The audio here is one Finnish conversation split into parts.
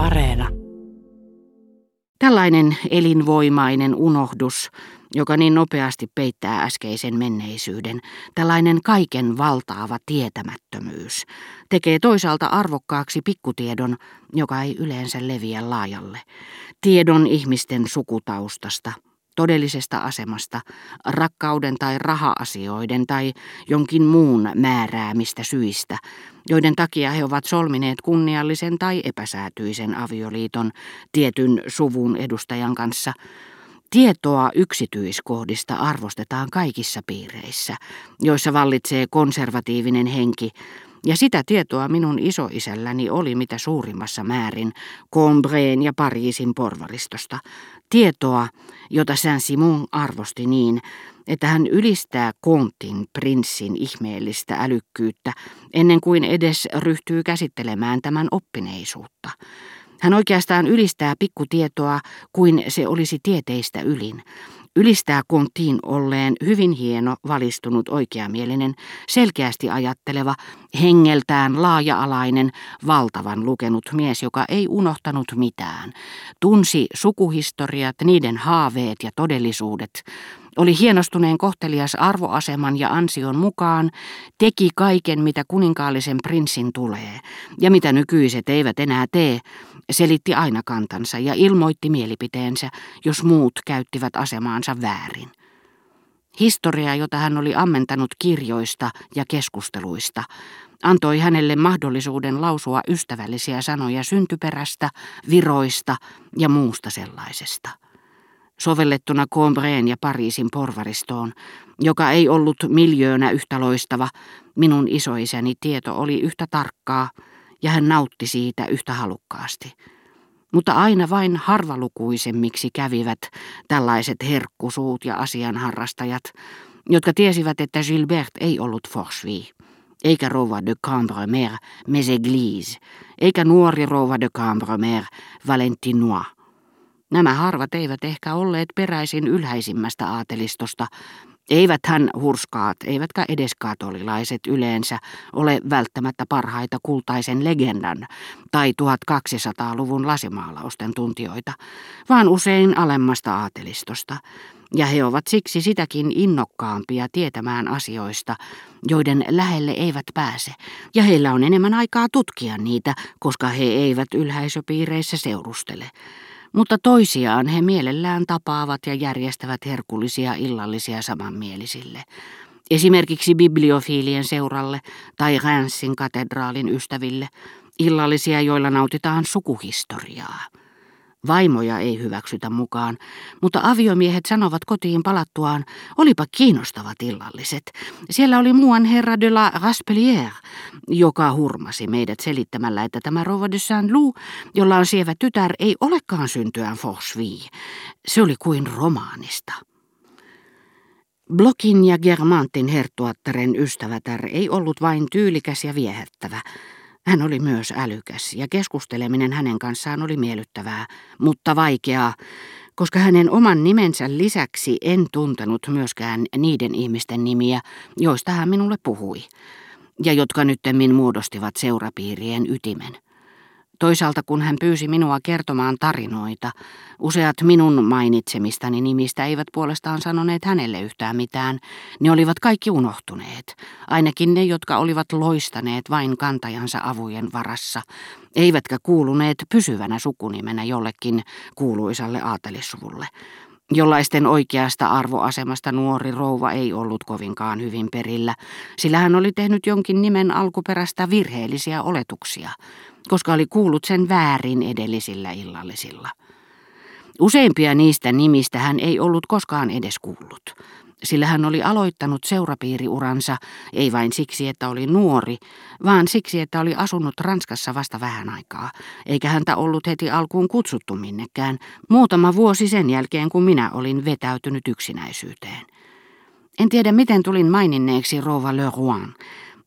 Areena. Tällainen elinvoimainen unohdus, joka niin nopeasti peittää äskeisen menneisyyden, tällainen kaiken valtaava tietämättömyys, tekee toisaalta arvokkaaksi pikkutiedon, joka ei yleensä leviä laajalle. Tiedon ihmisten sukutaustasta, todellisesta asemasta, rakkauden tai raha-asioiden tai jonkin muun määräämistä syistä, joiden takia he ovat solmineet kunniallisen tai epäsäätyisen avioliiton tietyn suvun edustajan kanssa. Tietoa yksityiskohdista arvostetaan kaikissa piireissä, joissa vallitsee konservatiivinen henki, ja sitä tietoa minun isoisälläni oli mitä suurimmassa määrin Combreen ja Pariisin porvaristosta. Tietoa, jota Saint-Simon arvosti niin, että hän ylistää Kontin prinssin ihmeellistä älykkyyttä ennen kuin edes ryhtyy käsittelemään tämän oppineisuutta. Hän oikeastaan ylistää pikkutietoa kuin se olisi tieteistä ylin. Ylistää Kontiin olleen hyvin hieno, valistunut, oikeamielinen, selkeästi ajatteleva, hengeltään laaja-alainen, valtavan lukenut mies, joka ei unohtanut mitään. Tunsi sukuhistoriat, niiden haaveet ja todellisuudet, oli hienostuneen kohtelias arvoaseman ja ansion mukaan, teki kaiken, mitä kuninkaallisen prinssin tulee, ja mitä nykyiset eivät enää tee, selitti aina kantansa ja ilmoitti mielipiteensä, jos muut käyttivät asemaansa väärin. Historia, jota hän oli ammentanut kirjoista ja keskusteluista, antoi hänelle mahdollisuuden lausua ystävällisiä sanoja syntyperästä, viroista ja muusta sellaisesta sovellettuna Combreen ja Pariisin porvaristoon, joka ei ollut miljöönä yhtä loistava, minun isoisäni tieto oli yhtä tarkkaa ja hän nautti siitä yhtä halukkaasti. Mutta aina vain harvalukuisemmiksi kävivät tällaiset herkkusuut ja asianharrastajat, jotka tiesivät, että Gilbert ei ollut Forcheville, eikä rouva de Cambremer, Meséglise, eikä nuori rouva de Cambremer, Valentinois, Nämä harvat eivät ehkä olleet peräisin ylhäisimmästä aatelistosta, eivät hän hurskaat, eivätkä edes katolilaiset yleensä ole välttämättä parhaita kultaisen legendan tai 1200-luvun lasimaalausten tuntijoita, vaan usein alemmasta aatelistosta, ja he ovat siksi sitäkin innokkaampia tietämään asioista, joiden lähelle eivät pääse, ja heillä on enemmän aikaa tutkia niitä, koska he eivät ylhäisöpiireissä seurustele mutta toisiaan he mielellään tapaavat ja järjestävät herkullisia illallisia samanmielisille. Esimerkiksi bibliofiilien seuralle tai Ränsin katedraalin ystäville, illallisia, joilla nautitaan sukuhistoriaa. Vaimoja ei hyväksytä mukaan, mutta aviomiehet sanovat kotiin palattuaan, olipa kiinnostavat illalliset. Siellä oli muuan herra de la Raspelière, joka hurmasi meidät selittämällä, että tämä rouva de Saint-Loup, jolla on sievä tytär, ei olekaan syntyään Forcheville. Se oli kuin romaanista. Blokin ja Germantin herttuattaren ystävätär ei ollut vain tyylikäs ja viehättävä, hän oli myös älykäs ja keskusteleminen hänen kanssaan oli miellyttävää, mutta vaikeaa, koska hänen oman nimensä lisäksi en tuntenut myöskään niiden ihmisten nimiä, joista hän minulle puhui, ja jotka nyttemmin muodostivat seurapiirien ytimen. Toisaalta kun hän pyysi minua kertomaan tarinoita, useat minun mainitsemistani nimistä eivät puolestaan sanoneet hänelle yhtään mitään. Ne olivat kaikki unohtuneet, ainakin ne, jotka olivat loistaneet vain kantajansa avujen varassa, eivätkä kuuluneet pysyvänä sukunimenä jollekin kuuluisalle aatelissuvulle jollaisten oikeasta arvoasemasta nuori rouva ei ollut kovinkaan hyvin perillä, sillä hän oli tehnyt jonkin nimen alkuperäistä virheellisiä oletuksia, koska oli kuullut sen väärin edellisillä illallisilla. Useimpia niistä nimistä hän ei ollut koskaan edes kuullut sillä hän oli aloittanut seurapiiriuransa ei vain siksi, että oli nuori, vaan siksi, että oli asunut Ranskassa vasta vähän aikaa, eikä häntä ollut heti alkuun kutsuttu minnekään, muutama vuosi sen jälkeen, kun minä olin vetäytynyt yksinäisyyteen. En tiedä, miten tulin maininneeksi Rova Le Rouen,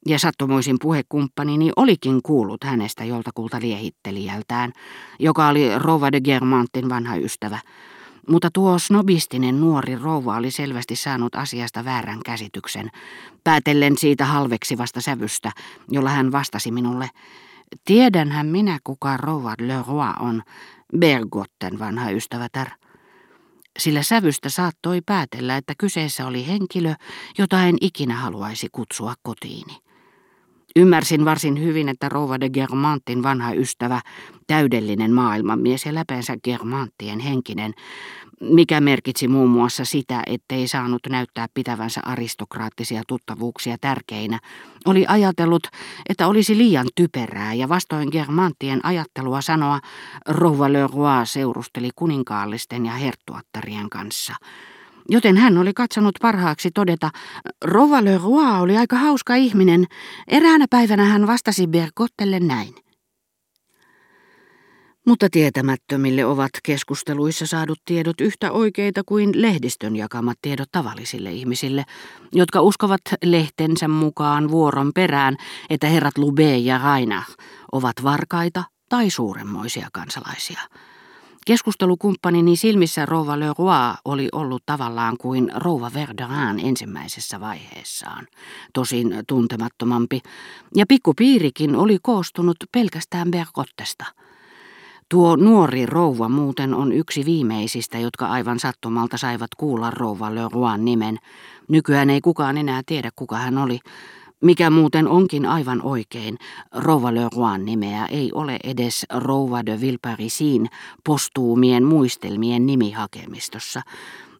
ja sattumoisin puhekumppanini olikin kuullut hänestä joltakulta liehittelijältään, joka oli Rova de Germantin vanha ystävä, mutta tuo snobistinen nuori rouva oli selvästi saanut asiasta väärän käsityksen, päätellen siitä halveksivasta sävystä, jolla hän vastasi minulle. Tiedänhän minä, kuka Rouva Leroy on, Bergotten vanha ystävätär. Sillä sävystä saattoi päätellä, että kyseessä oli henkilö, jota en ikinä haluaisi kutsua kotiini. Ymmärsin varsin hyvin, että rouva de Germantin vanha ystävä, täydellinen maailmanmies ja läpeensä Germanttien henkinen, mikä merkitsi muun muassa sitä, ettei saanut näyttää pitävänsä aristokraattisia tuttavuuksia tärkeinä, oli ajatellut, että olisi liian typerää ja vastoin Germanttien ajattelua sanoa, rouva Leroy seurusteli kuninkaallisten ja herttuattarien kanssa – Joten hän oli katsonut parhaaksi todeta, Rova Leroy oli aika hauska ihminen. Eräänä päivänä hän vastasi Bergottelle näin. Mutta tietämättömille ovat keskusteluissa saadut tiedot yhtä oikeita kuin lehdistön jakamat tiedot tavallisille ihmisille, jotka uskovat lehtensä mukaan vuoron perään, että herrat Lube ja Raina ovat varkaita tai suuremmoisia kansalaisia. Keskustelukumppanini silmissä rouva Leroy oli ollut tavallaan kuin rouva Verderin ensimmäisessä vaiheessaan, tosin tuntemattomampi, ja pikkupiirikin oli koostunut pelkästään Bergottesta. Tuo nuori rouva muuten on yksi viimeisistä, jotka aivan sattumalta saivat kuulla rouva Leroyn nimen. Nykyään ei kukaan enää tiedä, kuka hän oli, mikä muuten onkin aivan oikein, Rouva Leroyn nimeä ei ole edes Rouva de Villeparisin postuumien muistelmien nimihakemistossa,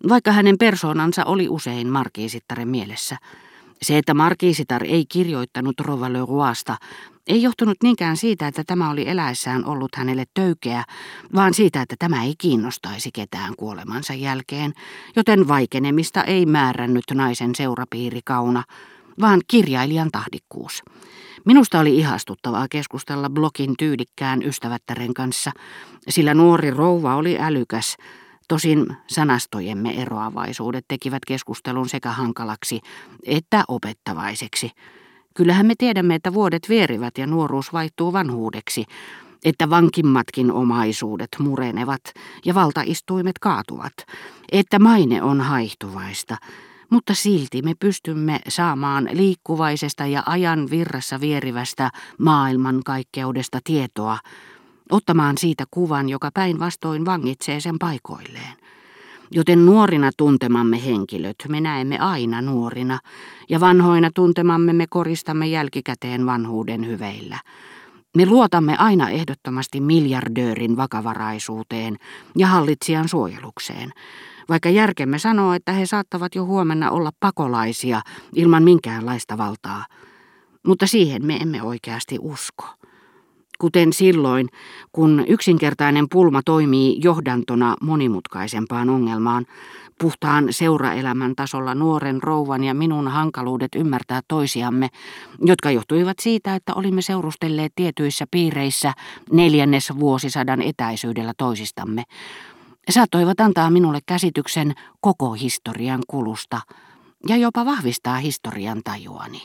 vaikka hänen persoonansa oli usein markiisittaren mielessä. Se, että markiisitar ei kirjoittanut Rouva Leroysta, ei johtunut niinkään siitä, että tämä oli eläessään ollut hänelle töykeä, vaan siitä, että tämä ei kiinnostaisi ketään kuolemansa jälkeen, joten vaikenemista ei määrännyt naisen seurapiirikauna, vaan kirjailijan tahdikkuus. Minusta oli ihastuttavaa keskustella blogin tyylikkään ystävättären kanssa, sillä nuori rouva oli älykäs, Tosin sanastojemme eroavaisuudet tekivät keskustelun sekä hankalaksi että opettavaiseksi. Kyllähän me tiedämme, että vuodet vierivät ja nuoruus vaihtuu vanhuudeksi, että vankimmatkin omaisuudet murenevat ja valtaistuimet kaatuvat, että maine on haihtuvaista, mutta silti me pystymme saamaan liikkuvaisesta ja ajan virrassa vierivästä maailmankaikkeudesta tietoa, ottamaan siitä kuvan, joka päinvastoin vangitsee sen paikoilleen. Joten nuorina tuntemamme henkilöt me näemme aina nuorina, ja vanhoina tuntemamme me koristamme jälkikäteen vanhuuden hyveillä. Me luotamme aina ehdottomasti miljardöörin vakavaraisuuteen ja hallitsijan suojelukseen, vaikka järkemme sanoo, että he saattavat jo huomenna olla pakolaisia ilman minkäänlaista valtaa. Mutta siihen me emme oikeasti usko. Kuten silloin, kun yksinkertainen pulma toimii johdantona monimutkaisempaan ongelmaan, puhtaan seuraelämän tasolla nuoren rouvan ja minun hankaluudet ymmärtää toisiamme, jotka johtuivat siitä, että olimme seurustelleet tietyissä piireissä neljännes vuosisadan etäisyydellä toisistamme, saattoivat antaa minulle käsityksen koko historian kulusta ja jopa vahvistaa historian tajuani.